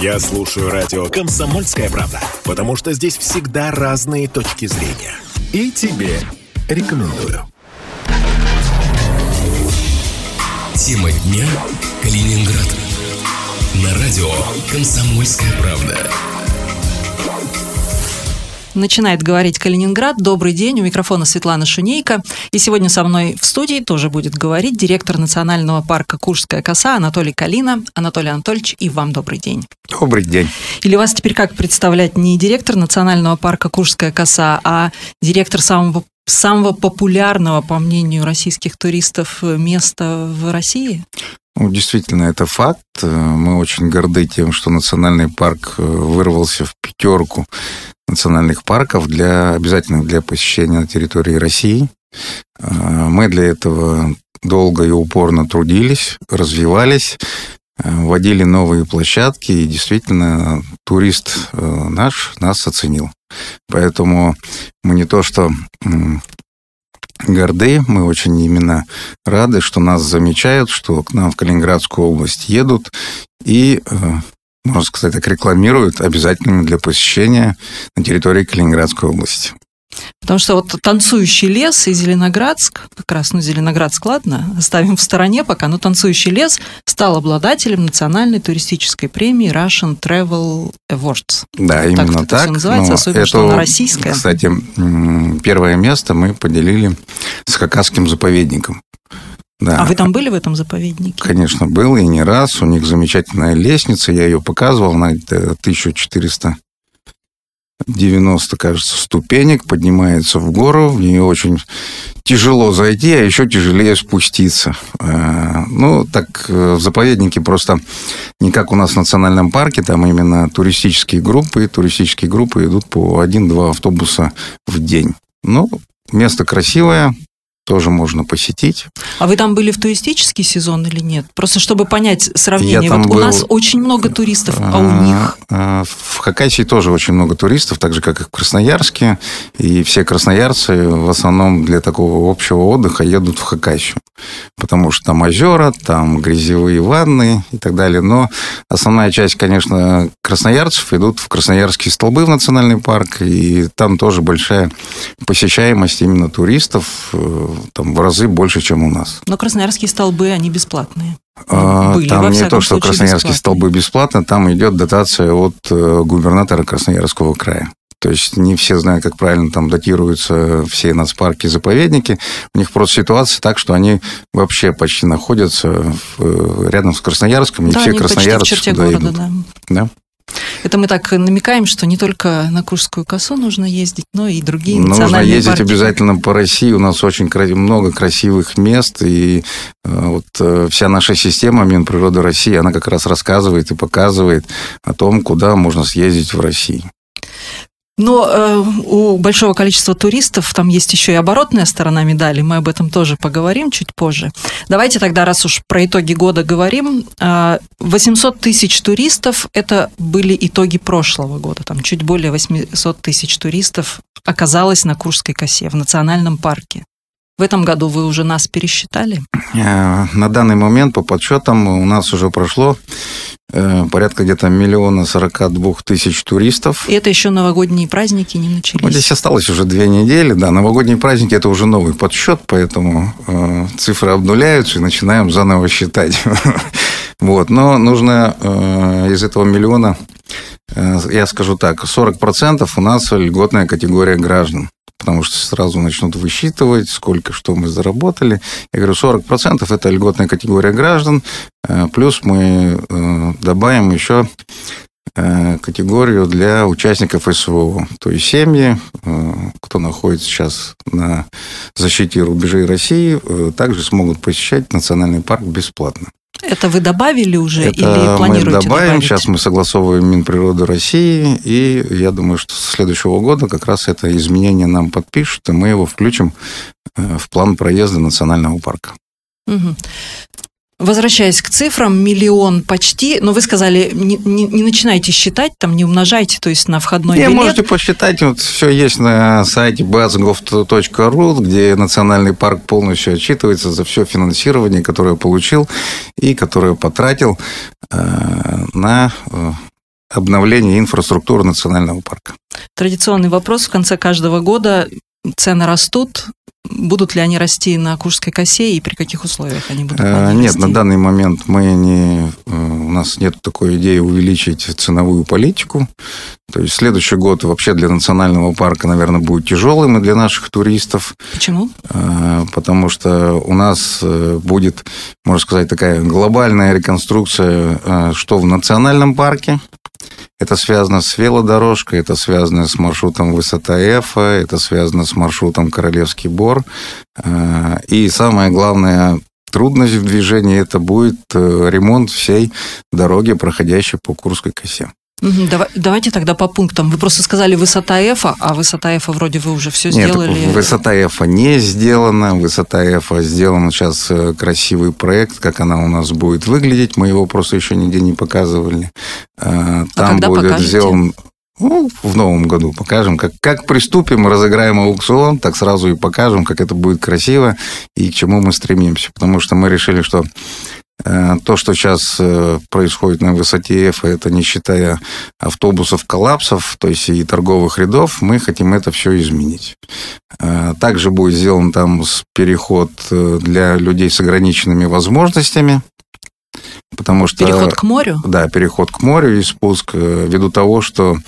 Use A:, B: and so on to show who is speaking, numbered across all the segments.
A: Я слушаю радио «Комсомольская правда», потому что здесь всегда разные точки зрения. И тебе рекомендую.
B: Тема дня Калининград. На радио «Комсомольская правда».
C: Начинает говорить Калининград. Добрый день, у микрофона Светлана Шунейко. И сегодня со мной в студии тоже будет говорить директор национального парка Куршская коса Анатолий Калина. Анатолий Анатольевич, и вам добрый день.
D: Добрый день.
C: Или вас теперь как представлять не директор национального парка Куршская коса, а директор самого самого популярного, по мнению российских туристов, места в России?
D: Ну, действительно, это факт. Мы очень горды тем, что национальный парк э, вырвался в пятерку национальных парков для обязательных для посещения на территории России. Э, мы для этого долго и упорно трудились, развивались, э, вводили новые площадки, и действительно турист наш нас оценил. Поэтому мы не то что горды, мы очень именно рады, что нас замечают, что к нам в Калининградскую область едут и, э, можно сказать так, рекламируют обязательными для посещения на территории Калининградской области.
C: Потому что вот танцующий лес и Зеленоградск, как раз, ну, Зеленоградск, ладно, оставим в стороне пока, но танцующий лес стал обладателем национальной туристической премии Russian Travel Awards.
D: Да,
C: так,
D: именно так.
C: Все называется, особенно,
D: это,
C: что она российская.
D: Кстати, первое место мы поделили с Хакасским заповедником.
C: Да. А вы там были в этом заповеднике?
D: Конечно, был и не раз. У них замечательная лестница, я ее показывал, на 1400 90, кажется, ступенек, поднимается в гору, в нее очень тяжело зайти, а еще тяжелее спуститься. Э, ну, так э, в заповеднике просто не как у нас в национальном парке, там именно туристические группы, туристические группы идут по один-два автобуса в день. Ну, место красивое, тоже можно посетить.
C: А вы там были в туристический сезон или нет? Просто чтобы понять сравнение. вот был... у нас очень много туристов, а у них?
D: А, в Хакасии тоже очень много туристов, так же, как и в Красноярске. И все красноярцы в основном для такого общего отдыха едут в Хакасию. Потому что там озера, там грязевые ванны и так далее. Но основная часть, конечно, красноярцев идут в Красноярские столбы в национальный парк. И там тоже большая посещаемость именно туристов э, там в разы больше, чем у нас.
C: Но красноярские столбы, они бесплатные.
D: А, Были, там не то, что красноярские бесплатные. столбы бесплатно, там идет дотация от э, губернатора Красноярского края. То есть не все знают, как правильно там датируются все нацпарки, заповедники. У них просто ситуация так, что они вообще почти находятся в, э, рядом с Красноярском,
C: да,
D: и все красноярцы туда города, идут. Да.
C: да? Это мы так намекаем, что не только на Куршскую косу нужно ездить, но и другие нужно национальные
D: Нужно ездить
C: парки.
D: обязательно по России. У нас очень много красивых мест. И э, вот э, вся наша система Минприроды России, она как раз рассказывает и показывает о том, куда можно съездить в России.
C: Но э, у большого количества туристов там есть еще и оборотная сторона медали. Мы об этом тоже поговорим чуть позже. Давайте тогда, раз уж про итоги года говорим, э, 800 тысяч туристов – это были итоги прошлого года. Там чуть более 800 тысяч туристов оказалось на Курской косе в национальном парке. В этом году вы уже нас пересчитали?
D: Э, на данный момент по подсчетам у нас уже прошло Э, порядка где-то миллиона сорока двух тысяч туристов.
C: И это еще новогодние праздники не начались?
D: Ну, здесь осталось уже две недели, да. Новогодние праздники – это уже новый подсчет, поэтому э, цифры обнуляются и начинаем заново считать. вот. Но нужно э, из этого миллиона, э, я скажу так, 40% у нас льготная категория граждан потому что сразу начнут высчитывать, сколько что мы заработали. Я говорю, 40% это льготная категория граждан, э, плюс мы э, добавим еще э, категорию для участников СВО, то есть семьи, кто находится сейчас на защите рубежей России, также смогут посещать национальный парк бесплатно.
C: Это вы добавили уже
D: Это
C: или планируете
D: мы добавим.
C: добавить?
D: Сейчас мы согласовываем Минприроды России, и я думаю, что с следующего года как раз это изменение нам подпишут, и мы его включим э, в план проезда национального парка.
C: Угу. Возвращаясь к цифрам, миллион почти, но вы сказали, не, не, не начинайте считать, там не умножайте, то есть на входной
D: не,
C: билет.
D: можете посчитать, вот все есть на сайте bazgov.ru, где национальный парк полностью отчитывается за все финансирование, которое получил и которое потратил э, на э, обновления инфраструктуры национального парка.
C: Традиционный вопрос в конце каждого года. Цены растут. Будут ли они расти на Куршской косе и при каких условиях они будут?
D: Э, нет, расти? на данный момент мы не, э, у нас нет такой идеи увеличить ценовую политику. То есть следующий год вообще для национального парка, наверное, будет тяжелым и для наших туристов.
C: Почему?
D: Э, потому что у нас будет, можно сказать, такая глобальная реконструкция, что в национальном парке, это связано с велодорожкой, это связано с маршрутом высота Эфа, это связано с маршрутом Королевский Бор. Э, и самое главное, трудность в движении это будет э, ремонт всей дороги, проходящей по Курской косе.
C: Давай, давайте тогда по пунктам. Вы просто сказали высота F, а высота F вроде вы уже все
D: Нет,
C: сделали.
D: высота F не сделана. Высота F сделан сейчас э, красивый проект, как она у нас будет выглядеть. Мы его просто еще нигде не показывали.
C: А там а будет покажете? сделан
D: ну, в новом году покажем. Как, как приступим, разыграем аукцион, так сразу и покажем, как это будет красиво и к чему мы стремимся. Потому что мы решили, что Э, то, что сейчас э, происходит на высоте F, это не считая автобусов, коллапсов, то есть и торговых рядов, мы хотим это все изменить. Э, также будет сделан там переход для людей с ограниченными возможностями, потому что...
C: Переход к морю?
D: Да, переход к морю и спуск, ввиду того, что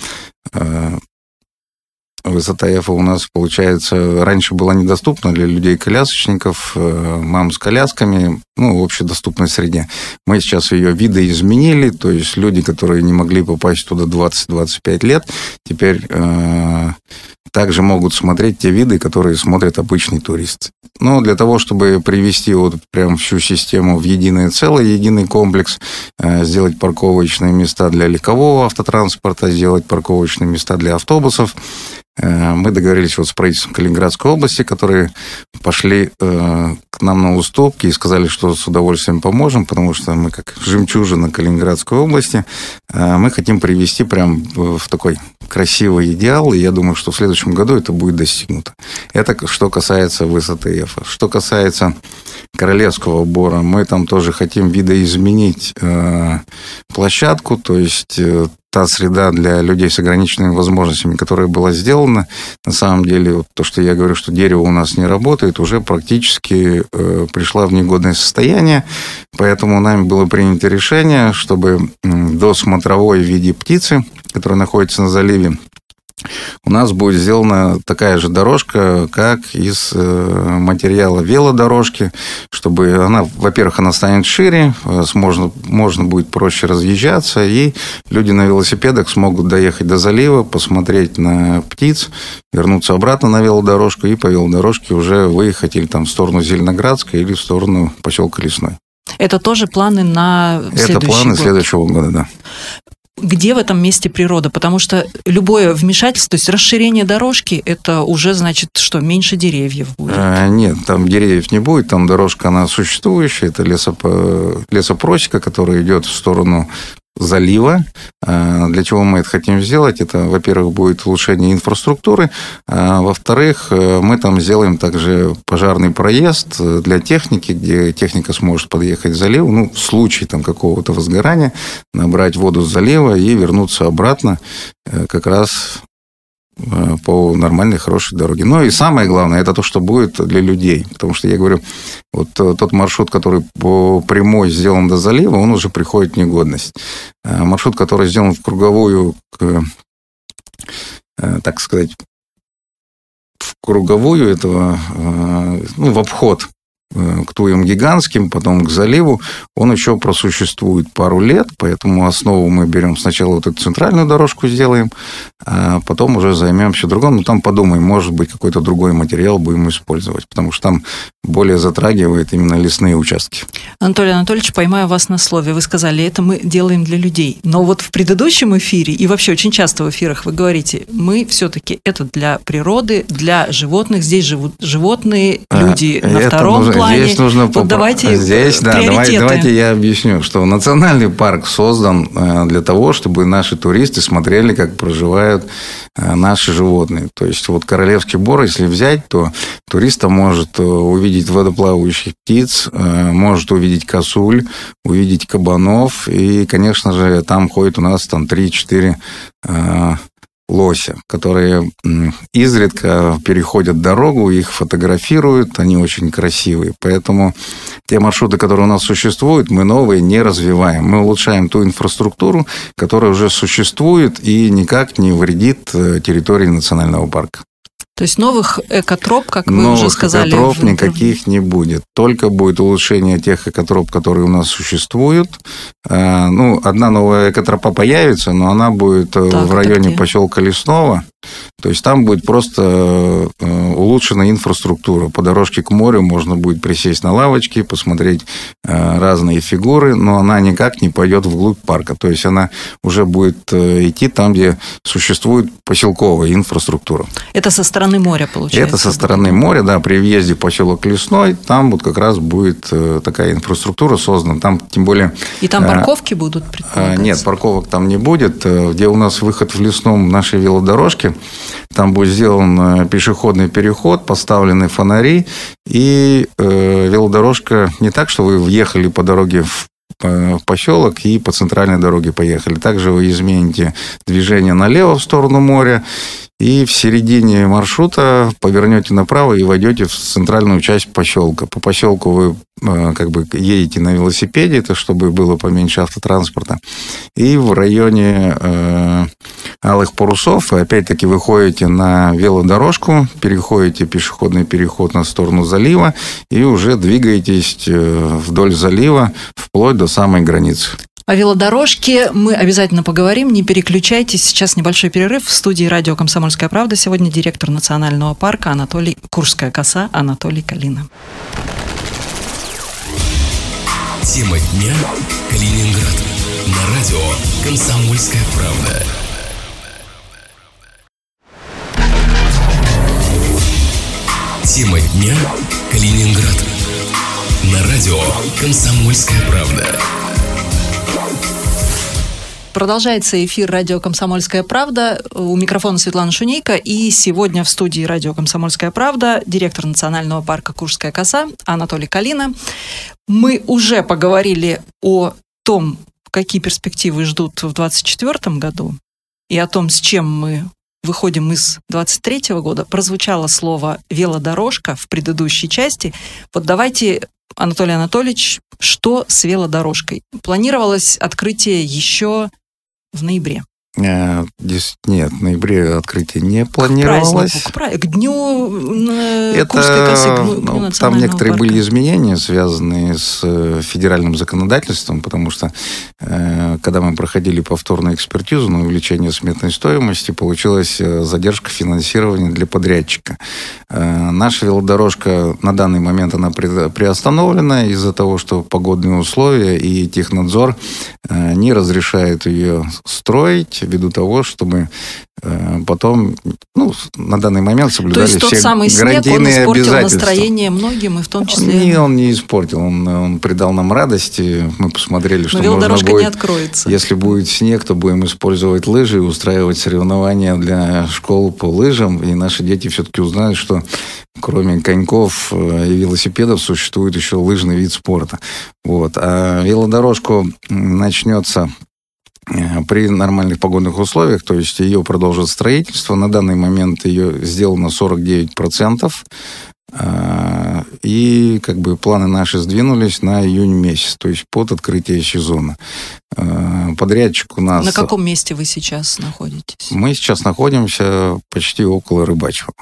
D: Высота Эфа у нас, получается, раньше была недоступна для людей-колясочников, э, мам с колясками, ну, в общедоступной среде. Мы сейчас ее видоизменили, то есть люди, которые не могли попасть туда 20-25 лет, теперь э, также могут смотреть те виды, которые смотрят обычный турист. Но для того, чтобы привести вот прям всю систему в единое целое, единый комплекс, э, сделать парковочные места для легкового автотранспорта, сделать парковочные места для автобусов, Э, мы договорились вот с правительством Калининградской области, которые пошли э, нам на уступки и сказали, что с удовольствием поможем, потому что мы как жемчужина Калининградской области, э, мы хотим привести прям в такой красивый идеал, и я думаю, что в следующем году это будет достигнуто. Это что касается высоты Эфа. Что касается Королевского бора, мы там тоже хотим видоизменить площадку, то есть та среда для людей с ограниченными возможностями, которая была сделана, на самом деле, вот то, что я говорю, что дерево у нас не работает, уже практически э, пришла в негодное состояние, поэтому нами было принято решение, чтобы до смотровой в виде птицы, которая находится на заливе, у нас будет сделана такая же дорожка, как из э, материала велодорожки, чтобы она, во-первых, она станет шире, э, можно, можно будет проще разъезжаться, и люди на велосипедах смогут доехать до залива, посмотреть на птиц, вернуться обратно на велодорожку и по велодорожке уже выехать или там в сторону Зеленоградска, или в сторону поселка Лесной.
C: Это тоже планы на следующий
D: Это планы
C: год.
D: следующего года, да
C: где в этом месте природа? Потому что любое вмешательство, то есть расширение дорожки, это уже значит, что меньше деревьев будет.
D: А, нет, там деревьев не будет, там дорожка, она существующая, это лесоп... лесопросека, которая идет в сторону залива. А, для чего мы это хотим сделать? Это, во-первых, будет улучшение инфраструктуры, а во-вторых, э, мы там сделаем также пожарный проезд для техники, где техника сможет подъехать к заливу, ну, в случае там какого-то возгорания, набрать воду с залива и вернуться обратно э, как раз Э, по нормальной, хорошей дороге. Ну и самое главное, это то, что будет для людей. Потому что я говорю, вот э, тот маршрут, который по прямой сделан до залива, он уже приходит в негодность. А маршрут, который сделан в круговую, э, так сказать, в круговую этого, ну, в обход Э, к туям гигантским, потом к заливу, он еще просуществует пару лет, поэтому основу мы берем сначала вот эту центральную дорожку сделаем, а потом уже займемся другим, ну там подумаем, может быть, какой-то другой материал будем использовать, потому что там более затрагивает именно лесные участки.
C: Анатолий Анатольевич, поймаю вас на слове, вы сказали, это мы делаем для людей, но вот в предыдущем эфире и вообще очень часто в эфирах вы говорите, мы все-таки это для природы, для животных, здесь живут животные, а, люди а, на втором нужно, плане.
D: Здесь нужно
C: вот давайте
D: здесь, да, давай, давайте я объясню, что национальный парк создан э, для того, чтобы наши туристы смотрели, как проживают э, наши животные. То есть вот королевский бор, если взять, то туриста может увидеть водоплавающих птиц, может увидеть косуль, увидеть кабанов, и, конечно же, там ходит у нас там 3-4 лося, которые изредка переходят дорогу, их фотографируют, они очень красивые. Поэтому те маршруты, которые у нас существуют, мы новые не развиваем. Мы улучшаем ту инфраструктуру, которая уже существует и никак не вредит э, территории национального парка.
C: То есть новых экотроп, как вы
D: новых
C: уже сказали.
D: Экотроп в... никаких не будет. Только будет улучшение тех экотроп, которые у нас существуют. А, ну, одна новая экотропа появится, но она будет э, так, в районе поселка Лесного. То есть там будет просто э, улучшена инфраструктура. По дорожке к морю можно будет присесть на лавочке, посмотреть э, разные фигуры, но она никак не пойдет вглубь парка. То есть она уже будет э, идти там, где существует поселковая инфраструктура.
C: Это со стороны моря, получается?
D: Это со стороны моря, да. При въезде в поселок Лесной, там вот как раз будет такая инфраструктура создана. Там тем более...
C: И там парковки будут?
D: Нет, парковок там не будет. Где у нас выход в Лесном нашей велодорожки, там будет сделан э, пешеходный переход, поставлены фонари, и э, велодорожка не так, что вы въехали по дороге в э, поселок и по центральной дороге поехали. Также вы измените движение налево в сторону моря и в середине маршрута повернете направо и войдете в центральную часть поселка. По поселку вы э, как бы едете на велосипеде, это чтобы было поменьше автотранспорта. И в районе э, Алых Парусов, вы опять-таки выходите на велодорожку, переходите пешеходный переход на сторону залива и уже двигаетесь э, вдоль залива вплоть до самой границы.
C: О велодорожке мы обязательно поговорим. Не переключайтесь. Сейчас небольшой перерыв. В студии радио «Комсомольская правда» сегодня директор национального парка Анатолий Курская коса Анатолий Калина.
B: Тема дня Калининград. На радио «Комсомольская правда». Тема дня Калининград. На радио «Комсомольская правда».
C: Продолжается эфир радио «Комсомольская правда». У микрофона Светлана Шунейка. И сегодня в студии радио «Комсомольская правда» директор национального парка «Курская коса» Анатолий Калина. Мы уже поговорили о том, какие перспективы ждут в 2024 году и о том, с чем мы выходим из 23 года. Прозвучало слово «велодорожка» в предыдущей части. Вот давайте Анатолий Анатольевич, что с велодорожкой? Планировалось открытие еще в ноябре.
D: Э, нет, в ноябре открытие не планировалось.
C: К, празднику, к, к дню
D: Это, Курской косы, к дню, ну, Там некоторые парка. были изменения, связанные с э, федеральным законодательством, потому что э, когда мы проходили повторную экспертизу на увеличение сметной стоимости, получилась задержка финансирования для подрядчика. Наша велодорожка на данный момент она приостановлена из-за того, что погодные условия и технадзор не разрешают ее строить ввиду того, чтобы э, потом, ну, на данный момент соблюдали
C: все То есть тот самый снег, он испортил настроение многим, и в том числе...
D: Не, он не испортил, он, он придал нам радости. Мы посмотрели, что
C: Но
D: можно будет...
C: не откроется.
D: Если будет снег, то будем использовать лыжи и устраивать соревнования для школ по лыжам, и наши дети все-таки узнают, что кроме коньков э, и велосипедов существует еще лыжный вид спорта. Вот. А велодорожку начнется при нормальных погодных условиях, то есть ее продолжит строительство. На данный момент ее сделано 49%. Э, и как бы планы наши сдвинулись на июнь месяц, то есть под открытие сезона. Э, подрядчик у нас...
C: На каком месте вы сейчас находитесь?
D: Мы сейчас находимся почти около Рыбачьего.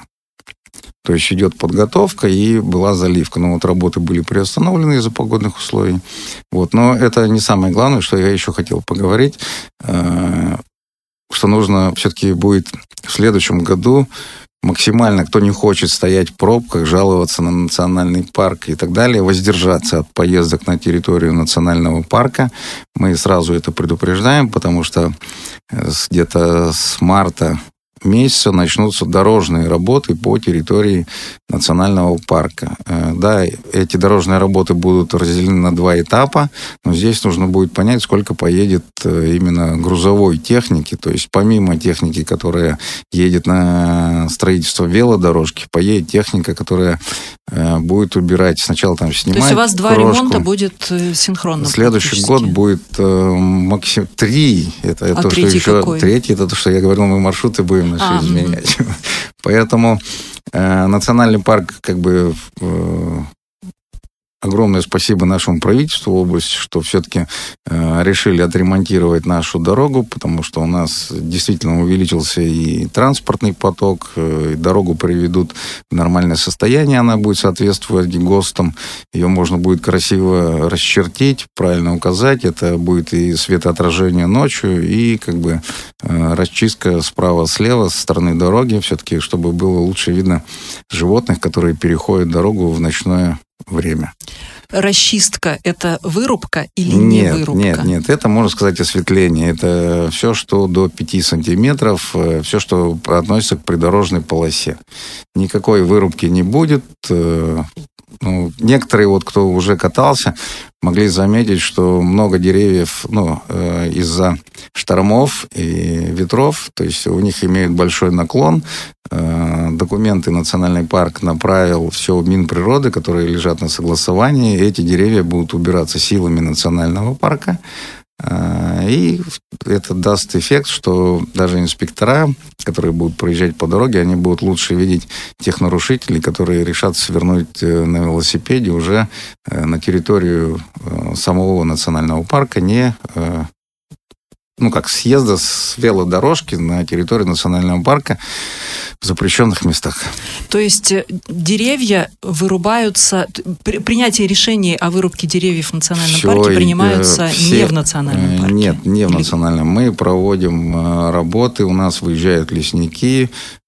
D: То есть идет подготовка и была заливка. Но вот работы были приостановлены из-за погодных условий. Вот. Но это не самое главное, что я еще хотел поговорить. Э, что нужно все-таки будет в следующем году максимально, кто не хочет стоять в пробках, жаловаться на национальный парк и так далее, воздержаться от поездок на территорию национального парка. Мы сразу это предупреждаем, потому что где-то с марта месяца начнутся дорожные работы по территории национального парка. Э, да, эти дорожные работы будут разделены на два этапа, но здесь нужно будет понять, сколько поедет э, именно грузовой техники, то есть помимо техники, которая едет на строительство велодорожки, поедет техника, которая э, будет убирать сначала там снимать. То
C: есть у вас два крошку. ремонта будет синхронно?
D: Следующий год будет максимум три. Это
C: а
D: то, что еще
C: какой?
D: третий, это то, что я говорил, мы маршруты будем наши а, изменять. Поэтому э, национальный парк как бы э, Огромное спасибо нашему правительству области, что все-таки э, решили отремонтировать нашу дорогу, потому что у нас действительно увеличился и транспортный поток, э, и дорогу приведут в нормальное состояние, она будет соответствовать ГОСТам, ее можно будет красиво расчертить, правильно указать, это будет и светоотражение ночью, и как бы э, расчистка справа-слева со стороны дороги, все-таки, чтобы было лучше видно животных, которые переходят дорогу в ночное время.
C: Расчистка – это вырубка или
D: нет,
C: не вырубка?
D: Нет, нет, это, можно сказать, осветление. Это все, что до 5 сантиметров, э, все, что относится к придорожной полосе. Никакой вырубки не будет. Ну, некоторые, вот, кто уже катался, могли заметить, что много деревьев ну, э, из-за штормов и ветров, то есть у них имеют большой наклон. Э, документы Национальный парк направил все в Минприроды, которые лежат на согласовании. Эти деревья будут убираться силами Национального парка. А, и это даст эффект, что даже инспектора, которые будут проезжать по дороге, они будут лучше видеть тех нарушителей, которые решат свернуть э, на велосипеде уже э, на территорию э, самого национального парка, не ну, как съезда с велодорожки на территорию национального парка в запрещенных местах.
C: То есть э, деревья вырубаются, принятие решений о вырубке деревьев в национальном все, парке принимаются все, не в национальном
D: э,
C: парке?
D: Нет, не в национальном. Мы проводим э, работы, у нас выезжают лесники, Э,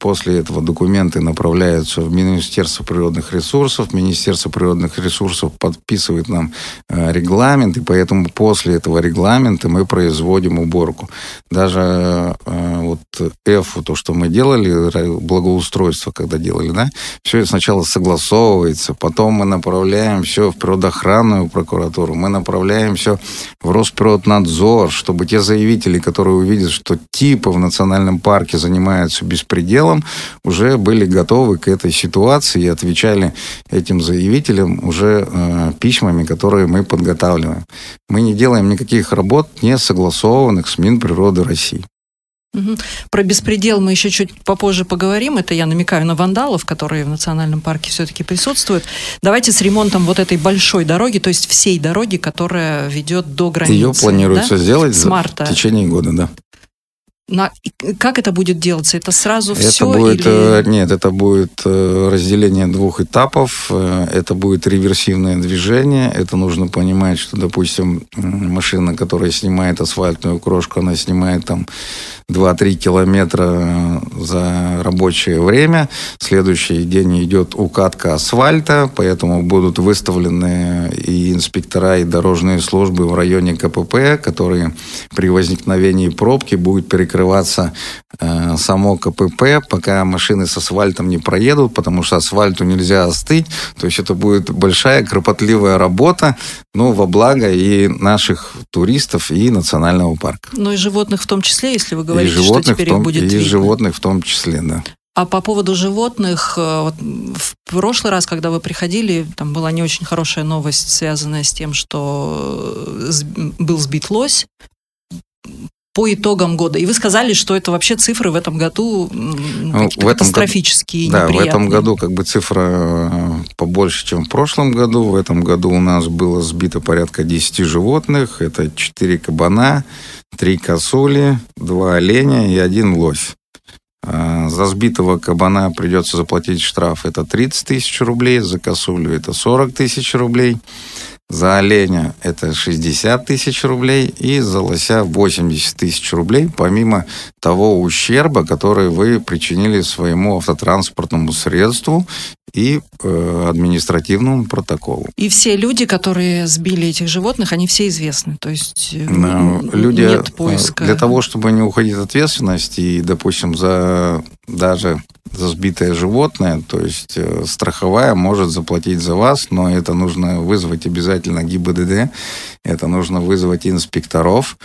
D: после этого документы направляются в Министерство природных ресурсов. Министерство природных ресурсов подписывает нам э, регламент, и поэтому после этого регламента мы производим уборку. Даже э, вот F, то, что мы делали, благоустройство, когда делали, да, все сначала согласовывается, потом мы направляем все в природоохранную прокуратуру, мы направляем все в Росприроднадзор, чтобы те заявители, которые увидят, что типа в национальном парке занимаются беспределом, уже были готовы к этой ситуации и отвечали этим заявителям уже э, письмами, которые мы подготавливаем. Мы не делаем никаких работ, не согласованных с Минприроды России.
C: Про беспредел мы еще чуть попозже поговорим. Это я намекаю на вандалов, которые в национальном парке все-таки присутствуют. Давайте с ремонтом вот этой большой дороги, то есть всей дороги, которая ведет до границы.
D: Ее планируется
C: да?
D: сделать
C: с марта.
D: в течение года, да.
C: На, как это будет делаться? Это сразу
D: это
C: все?
D: Будет,
C: или...
D: Э, нет, это будет э, разделение двух этапов. Э, это будет реверсивное движение. Это нужно понимать, что, допустим, машина, которая снимает асфальтную крошку, она снимает там 2-3 километра за рабочее время. Следующий день идет укатка асфальта, поэтому будут выставлены и инспектора, и дорожные службы в районе КПП, которые при возникновении пробки будут перекрываться э, само КПП, пока машины с асфальтом не проедут, потому что асфальту нельзя остыть. То есть это будет большая кропотливая работа, но во благо и наших туристов, и национального парка.
C: Ну и животных в том числе, если вы говорите и что теперь том, их будет
D: И
C: видно.
D: животных в том числе, да.
C: А по поводу животных, э, вот в прошлый раз, когда вы приходили, там была не очень хорошая новость, связанная с тем, что э, был сбит лось по итогам года. И вы сказали, что это вообще цифры в этом году ну, в этом катастрофические,
D: году, Да, в этом году как бы цифра э, побольше, чем в прошлом году. В этом году у нас было сбито порядка 10 животных. Это 4 кабана, три косули, два оленя и один лось. А, за сбитого кабана придется заплатить штраф. Это 30 тысяч рублей, за косулю это 40 тысяч рублей. За оленя это 60 тысяч рублей и за лося 80 тысяч рублей, помимо того ущерба, который вы причинили своему автотранспортному средству и э, административному протоколу.
C: И все люди, которые сбили этих животных, они все известны. То есть э,
D: Но люди
C: нет
D: э,
C: поиска.
D: для того, чтобы не уходить от ответственности и, допустим, за даже за сбитое животное, то есть э, страховая может заплатить за вас, но это нужно вызвать обязательно ГИБДД, это нужно вызвать инспекторов,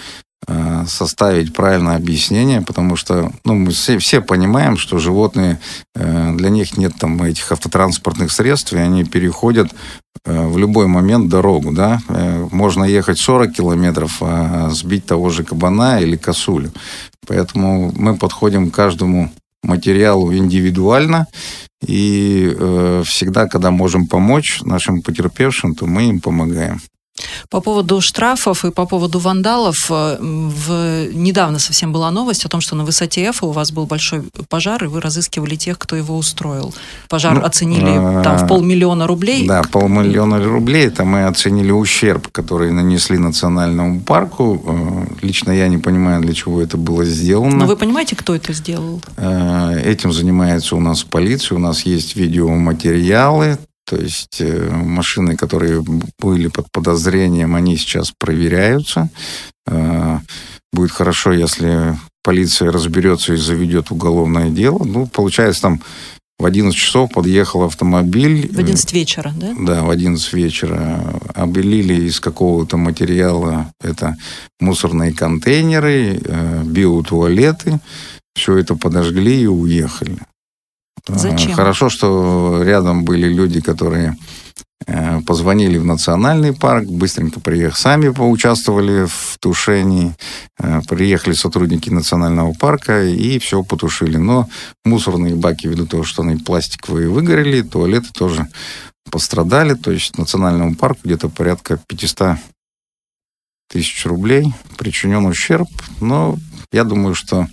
D: э, составить правильное объяснение, потому что ну, мы все, все понимаем, что животные, э, для них нет там этих автотранспортных средств, и они переходят в любой момент дорогу. Да? Можно ехать 40 километров, а сбить того же кабана или косулю. Поэтому мы подходим к каждому материалу индивидуально. И э, всегда, когда можем помочь нашим потерпевшим, то мы им помогаем.
C: По поводу штрафов и по поводу вандалов, э, в... недавно совсем была новость о том, что на высоте F у вас был большой пожар, и вы разыскивали тех, кто его устроил. Пожар
D: Ну,
C: оценили
D: а,
C: там в полмиллиона рублей.
D: Да, полмиллиона рублей. Это мы оценили ущерб, который нанесли национальному парку. Э, Лично я не понимаю, для чего это было сделано.
C: Но вы понимаете, кто это сделал?
D: Э, Этим занимается у нас полиция, у нас есть видеоматериалы, то есть э, машины, которые были под подозрением, они сейчас проверяются. Э, Будет хорошо, если полиция разберется и заведет уголовное дело. Ну, получается, там в 11 часов подъехал автомобиль.
C: В 11 вечера, да?
D: Да, в 11 вечера обелили из какого-то материала это мусорные контейнеры, э, биотуалеты. Все это подожгли и уехали. А,
C: Зачем?
D: Хорошо, что рядом были люди, которые э, позвонили в национальный парк, быстренько приехали, сами поучаствовали в тушении. Э, Приехали сотрудники национального парка и все потушили. Но мусорные баки, ввиду того, что они пластиковые, выгорели, туалеты тоже пострадали. То есть национальному парку где-то порядка 500 тысяч рублей причинен ущерб. Но я думаю, что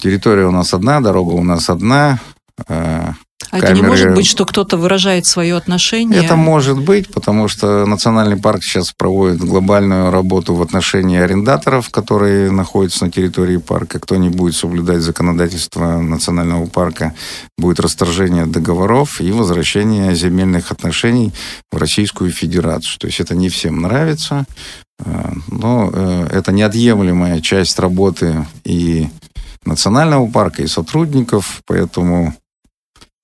D: территория у нас одна, дорога у нас одна. Э,
C: А это не
D: камеры-
C: может быть, что кто-то выражает свое отношение?
D: Это может быть, потому что национальный парк сейчас проводит глобальную работу в отношении арендаторов, которые находятся на территории парка. Кто не будет соблюдать законодательство национального парка, будет расторжение договоров и возвращение земельных отношений в Российскую Федерацию. То есть это не всем нравится, э, но э, это неотъемлемая часть работы и национального парка, и сотрудников, поэтому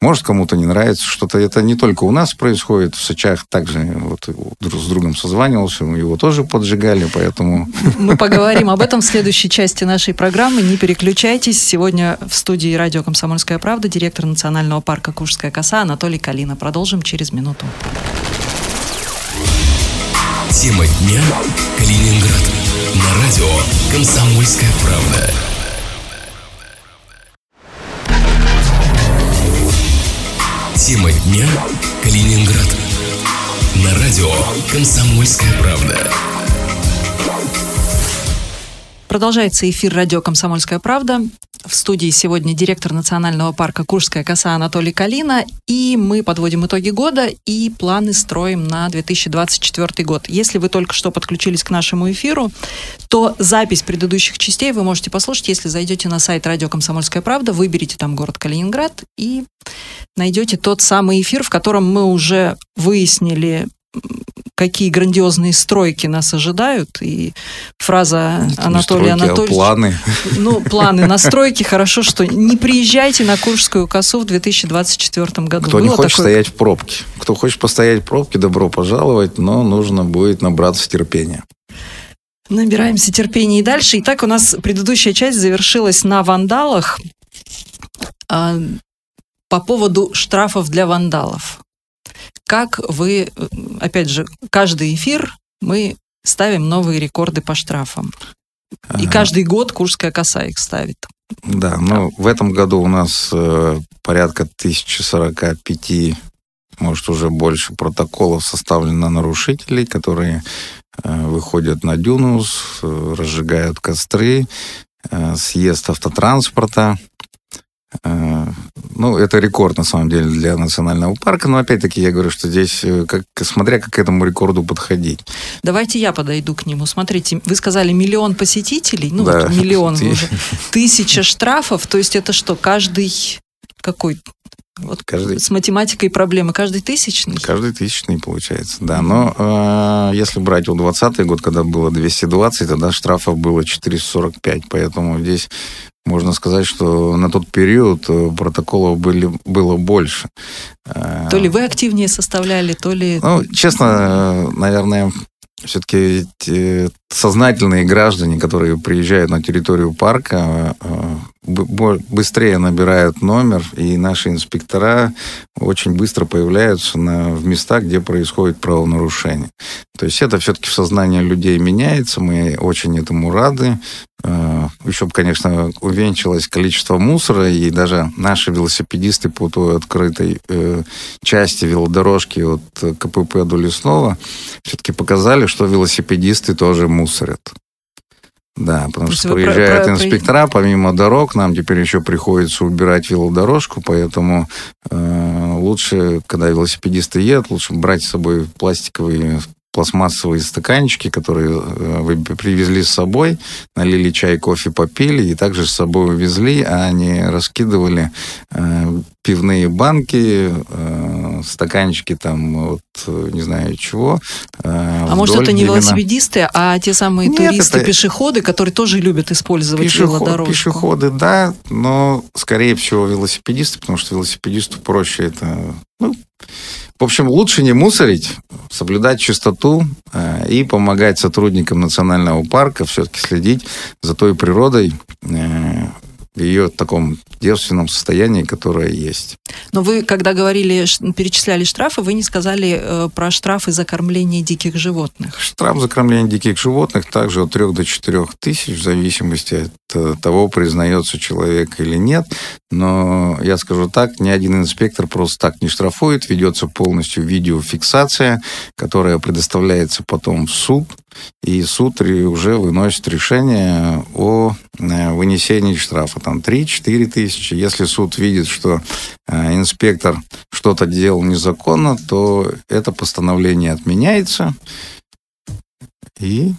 D: может, кому-то не нравится что-то. Это не только у нас происходит. В Сочах также вот друг с другом созванивался, мы его тоже поджигали, поэтому...
C: Мы поговорим об этом в следующей части нашей программы. Не переключайтесь. Сегодня в студии радио «Комсомольская правда» директор Национального парка «Куршская коса» Анатолий Калина. Продолжим через минуту.
B: Тема дня Калининград. На радио Комсомольская правда. Тема дня Калининград. На радио Комсомольская правда.
C: Продолжается эфир радио «Комсомольская правда». В студии сегодня директор Национального парка «Куршская коса» Анатолий Калина. И мы подводим итоги года и планы строим на 2024 год. Если вы только что подключились к нашему эфиру, то запись предыдущих частей вы можете послушать, если зайдете на сайт радио «Комсомольская правда», выберите там город Калининград и найдете тот самый эфир, в котором мы уже выяснили какие грандиозные стройки нас ожидают. И фраза
D: Это не
C: Анатолия
D: стройки, а
C: Анатольевича...
D: планы.
C: Ну, планы на стройки. Хорошо, что не приезжайте на Куршскую косу в 2024 году.
D: Кто не
C: Было
D: хочет
C: такое-
D: стоять в пробке. Кто хочет постоять в пробке, добро пожаловать, но нужно будет набраться терпения.
C: Набираемся терпения и дальше. Итак, у нас предыдущая часть завершилась на вандалах. А, По поводу штрафов для вандалов. Как вы, опять же, каждый эфир мы ставим новые рекорды по штрафам. И каждый год Курская коса их ставит.
D: Да, ну, в этом году у нас э, порядка 1045, может, уже больше протоколов составлено нарушителей, которые э, выходят на дюну, э, разжигают костры, э, съезд автотранспорта. Э, ну, это рекорд, на самом деле, для национального парка. Но, опять-таки, я говорю, что здесь, э, как, смотря как к этому рекорду подходить.
C: Давайте я подойду к нему. Смотрите, вы сказали миллион посетителей, ну,
D: Да.
C: вот миллион
D: Ты-
C: уже. Тысяча штрафов, то есть это что, каждый какой? Вот
D: Каждый-
C: с математикой проблемы. Каждый тысячный?
D: Каждый тысячный получается, да. Но э, если брать вот 20 год, когда было 220, тогда штрафов было 445. Поэтому здесь можно сказать, что на тот период э, протоколов были, было больше. Э,
C: То ли вы активнее составляли, то ли...
D: Ну, честно, э, наверное, все-таки сознательные граждане, которые приезжают на территорию парка, э, бо- быстрее набирают номер, и наши инспектора очень быстро появляются на, в местах, где происходит правонарушение. То есть это все-таки в сознании людей меняется, мы очень этому рады. Э, Еще конечно, увенчалось количество мусора, и даже наши велосипедисты по той открытой э, части велодорожки от э, КПП до Лесного все-таки показали, что велосипедисты тоже мусорят. Да, потому
C: То
D: что
C: про-
D: приезжают
C: про-
D: инспектора, помимо дорог, нам теперь еще приходится убирать велодорожку, поэтому э, лучше, когда велосипедисты едут, лучше брать с собой пластиковые пластмассовые стаканчики, которые э, вы привезли с собой, налили чай, кофе, попили, и также с собой увезли, а не раскидывали э, пивные банки, э, стаканчики там, вот, не знаю чего. э,
C: А может, это не велосипедисты, а те самые
D: Нет,
C: туристы,
D: это-
C: пешеходы, которые тоже любят использовать
D: Пешеход-
C: велодорожку?
D: пешеходы, да, но скорее всего велосипедисты, потому что велосипедисту проще это. Ну, в общем, лучше не мусорить, соблюдать чистоту э, и помогать сотрудникам национального парка все-таки следить за той природой э, ее таком девственном состоянии, которое есть.
C: Но вы, когда говорили, перечисляли штрафы, вы не сказали э, про штрафы за кормление диких животных.
D: Штраф за кормление диких животных также от 3 до 4 тысяч, в зависимости от э, того, признается человек или нет. Но я скажу так, ни один инспектор просто так не штрафует. Ведется полностью видеофиксация, которая предоставляется потом в суд. И суд уже выносит решение о э, вынесении штрафа. Там 3-4 тысячи. Если суд видит, что э, инспектор что-то делал незаконно, то это постановление отменяется. И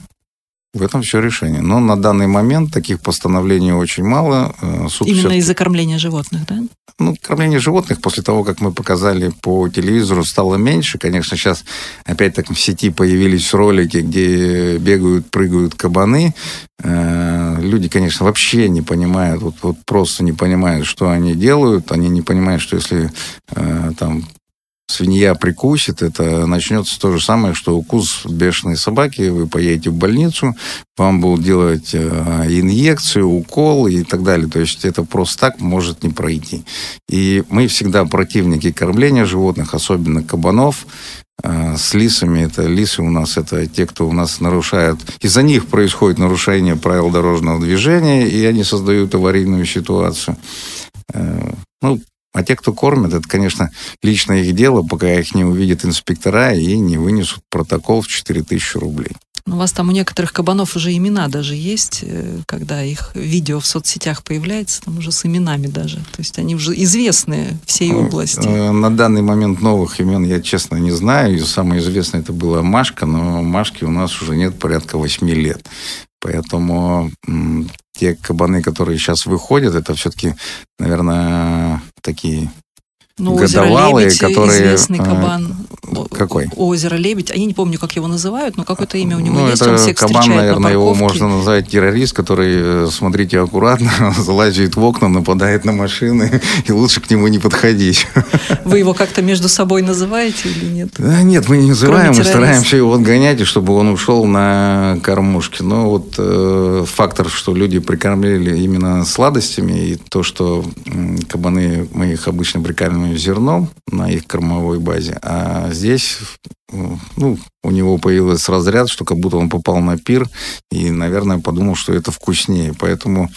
D: в этом все решение. Но на данный момент таких постановлений очень мало. Э, Суд
C: Именно
D: всё-таки-
C: из-за кормления животных, да?
D: ну, кормление животных после того, как мы показали по телевизору, стало меньше. Конечно, сейчас опять-таки в сети появились ролики, где бегают, прыгают кабаны. Э, Люди, конечно, вообще не понимают, вот, вот просто не понимают, что они делают. Они не понимают, что если э, там свинья прикусит, это начнется то же самое, что укус бешеной собаки, вы поедете в больницу, вам будут делать э, инъекцию, укол и так далее. То есть это просто так может не пройти. И мы всегда противники кормления животных, особенно кабанов. Э, С лисами, это лисы у нас, это те, кто у нас нарушают. Из-за них происходит нарушение правил дорожного движения, и они создают аварийную ситуацию. Э, Ну, а те, кто кормит, это, конечно, личное их дело, пока их не увидят инспектора и не вынесут протокол в 4000 рублей.
C: У вас там у некоторых кабанов уже имена даже есть, э, когда их видео в соцсетях появляется, там уже с именами даже. То есть они уже известны всей
D: Ну,
C: области.
D: э, На данный момент новых имен я, честно, не знаю. И самое известное это была Машка, но Машки у нас уже нет порядка 8 лет. Поэтому те кабаны, которые сейчас выходят, это все-таки, наверное, такие
C: Ну,
D: годовалые,
C: Лебедь,
D: которые,
C: известный
D: э,
C: кабан. О-
D: какой?
C: Озеро Лебедь. Я не помню, как его называют, но какое-то имя у него
D: ну,
C: есть.
D: это
C: Он всех
D: кабан, наверное,
C: на
D: его можно назвать террорист, который, э, смотрите аккуратно, залазит в окна, нападает на машины, и лучше к нему не подходить.
C: Вы его как-то между собой называете или нет?
D: Да, нет, мы не называем, мы стараемся его отгонять, и чтобы он ушел на кормушке. Но вот э, фактор, что люди прикормили именно сладостями, и то, что м, кабаны, мы их обычно прикармливаем зерном на их кормовой базе, а здесь ну, у него появился разряд, что как будто он попал на пир, и, наверное, подумал, что это вкуснее. Поэтому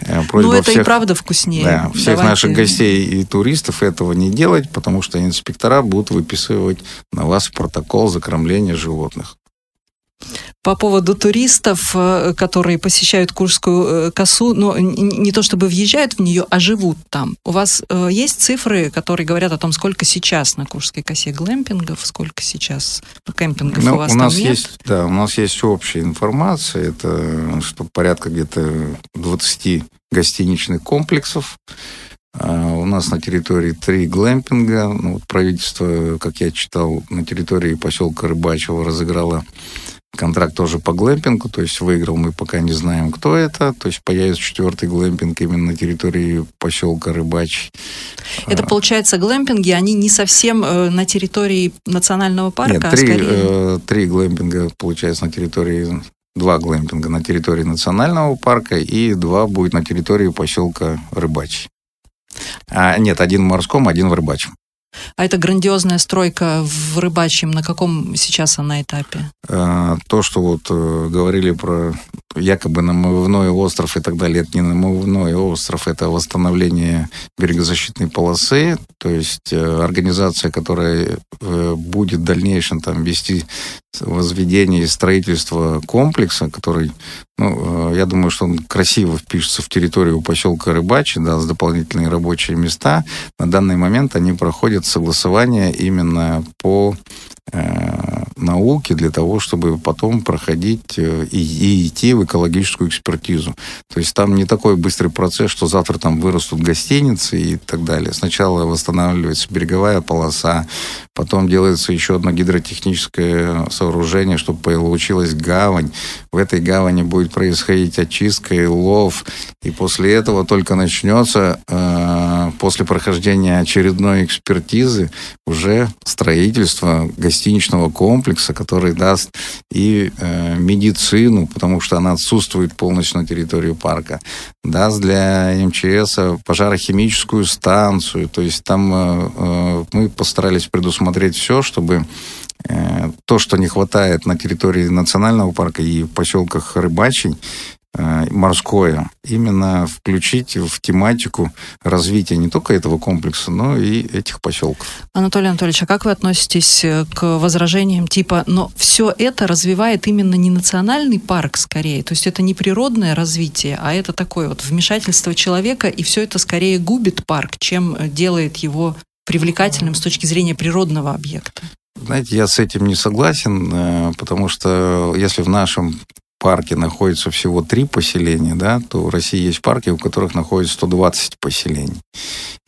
D: э, просьба
C: Ну, это и
D: всех...
C: правда вкуснее.
D: Да, всех
C: Давайте-
D: наших гостей и туристов этого не делать, потому что инспектора будут выписывать на вас протокол за кормление животных.
C: По поводу туристов, э, которые посещают Курскую э, косу, но не то чтобы въезжают в нее, а живут там. У вас э, есть цифры, которые говорят о том, сколько сейчас на Курской косе глэмпингов, сколько сейчас кемпингов ну, у вас
D: у нас
C: там нет?
D: Есть, да, у нас есть общая информация. Это что порядка где-то 20 гостиничных комплексов. А у нас на территории три глэмпинга. Ну, вот правительство, как я читал, на территории поселка Рыбачево разыграло контракт тоже по глэмпингу, то есть выиграл мы пока не знаем, кто это. То есть появится четвертый глэмпинг именно на территории поселка Рыбач.
C: Это а. получается глэмпинги, они не совсем э, на территории национального парка,
D: Нет,
C: а
D: три,
C: скорее...
D: э, три глэмпинга получается на территории два глэмпинга на территории национального парка и два будет на территории поселка Рыбач. А, нет, один в морском, один в рыбачьем.
C: А это грандиозная стройка в рыбачьем, на каком сейчас она этапе?
D: А, то, что вот э, говорили про якобы намывной остров и так далее, это не намывной остров, это восстановление берегозащитной полосы, то есть э, организация, которая э, будет в дальнейшем там вести возведение и строительство комплекса, который, ну, э, я думаю, что он красиво впишется в территорию поселка Рыбачи, да, с дополнительные рабочие места. На данный момент они проходят согласование именно по науки для того, чтобы потом проходить э, и, и идти в экологическую экспертизу. То есть там не такой быстрый процесс, что завтра там вырастут гостиницы и так далее. Сначала восстанавливается береговая полоса, потом делается еще одно гидротехническое сооружение, чтобы получилась гавань. В этой гавани будет происходить очистка и лов, и после этого только начнется, э, после прохождения очередной экспертизы, уже строительство гостиницы гостиничного комплекса, который даст и э, медицину, потому что она отсутствует полностью на территории парка, даст для МЧС пожарохимическую станцию. То есть там э, э, мы постарались предусмотреть все, чтобы э, то, что не хватает на территории национального парка и в поселках Рыбачий, морское, именно включить в тематику развития не только этого комплекса, но и этих поселков.
C: Анатолий Анатольевич, а как вы относитесь э, к возражениям типа, но все это развивает именно не национальный парк скорее, то есть это не природное развитие, а это такое вот вмешательство человека, и все это скорее губит парк, чем делает его привлекательным с точки зрения природного объекта?
D: Знаете, я с этим не согласен, э, потому что если в нашем парке находится всего три поселения, да, то в России есть парки, у которых находится 120 поселений.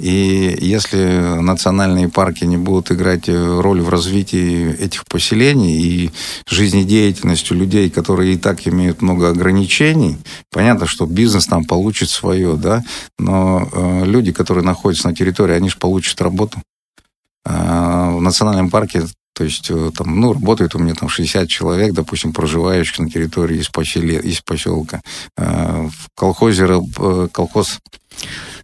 D: И если национальные парки не будут играть э, роль в развитии этих поселений и жизнедеятельностью людей, которые и так имеют много ограничений, понятно, что бизнес там получит свое, да, но э, люди, которые находятся на территории, они же получат работу. А в национальном парке то есть э, там, ну, работает у меня там 60 человек, допустим, проживающих на территории из, поселе, из поселка. Э, в колхозе э, колхоз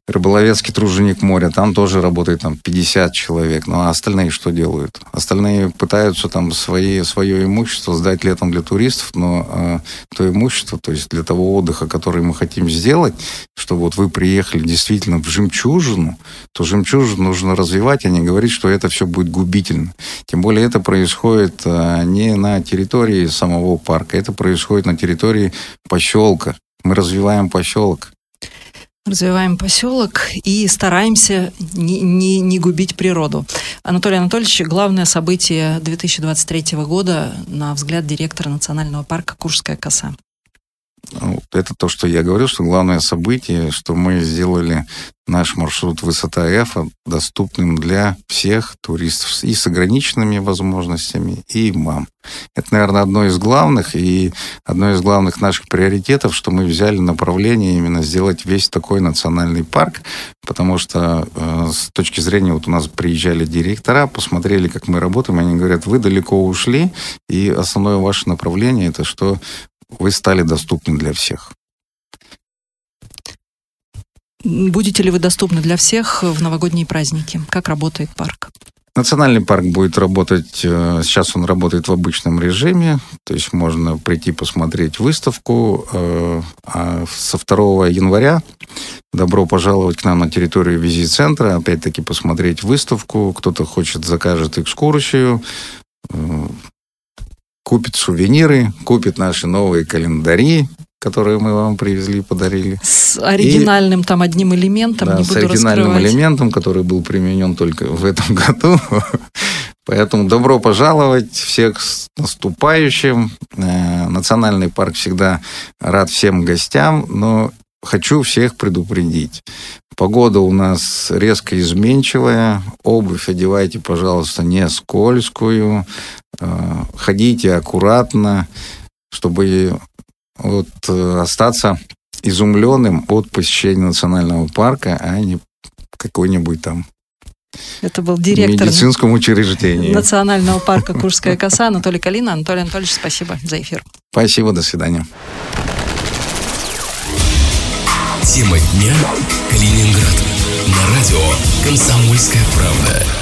D: Рыболовецкий труженик моря, там тоже работает там 50 человек. Ну а остальные что делают? Остальные пытаются там свои, свое имущество сдать летом для туристов, но э, то имущество, то есть для того отдыха, который мы хотим сделать, что вот вы приехали действительно в жемчужину, то жемчужину нужно развивать, а не говорить, что это все будет губительно. Тем более это происходит э, не на территории самого парка, это происходит на территории поселка. Мы развиваем поселок
C: развиваем поселок и стараемся не, не, не губить природу. Анатолий Анатольевич, главное событие 2023 года, на взгляд директора национального парка Курская коса.
D: Это то, что я говорил, что главное событие, что мы сделали наш маршрут высота F доступным для всех туристов и с ограниченными возможностями, и мам. Это, наверное, одно из главных и одно из главных наших приоритетов, что мы взяли направление именно сделать весь такой национальный парк, потому что э, с точки зрения, вот у нас приезжали директора, посмотрели, как мы работаем, они говорят, вы далеко ушли, и основное ваше направление это что вы стали доступны для всех.
C: Будете ли вы доступны для всех в новогодние праздники? Как работает парк?
D: Национальный парк будет работать, э, сейчас он работает в обычном режиме, то есть можно прийти посмотреть выставку. Э, а со 2 января добро пожаловать к нам на территорию визит-центра, опять-таки посмотреть выставку. Кто-то хочет, закажет экскурсию. Купит сувениры, купит наши новые календари, которые мы вам привезли, подарили.
C: С оригинальным и, там одним элементом,
D: да,
C: не
D: с
C: буду
D: оригинальным
C: раскрывать.
D: элементом, который был применен только в этом году. Поэтому добро пожаловать всех с наступающим. Э, Национальный парк всегда рад всем гостям, но хочу всех предупредить. Погода у нас резко изменчивая. Обувь одевайте, пожалуйста, не скользкую. Э, Ходите аккуратно, чтобы вот э, остаться изумленным от посещения национального парка, а не какой-нибудь там
C: Это был директор
D: медицинском учреждении.
C: Национального парка Курская коса Анатолий Калина. Анатолий Анатольевич, спасибо за эфир.
D: Спасибо, до свидания.
B: Тема дня Калининград. На радио «Комсомольская правда».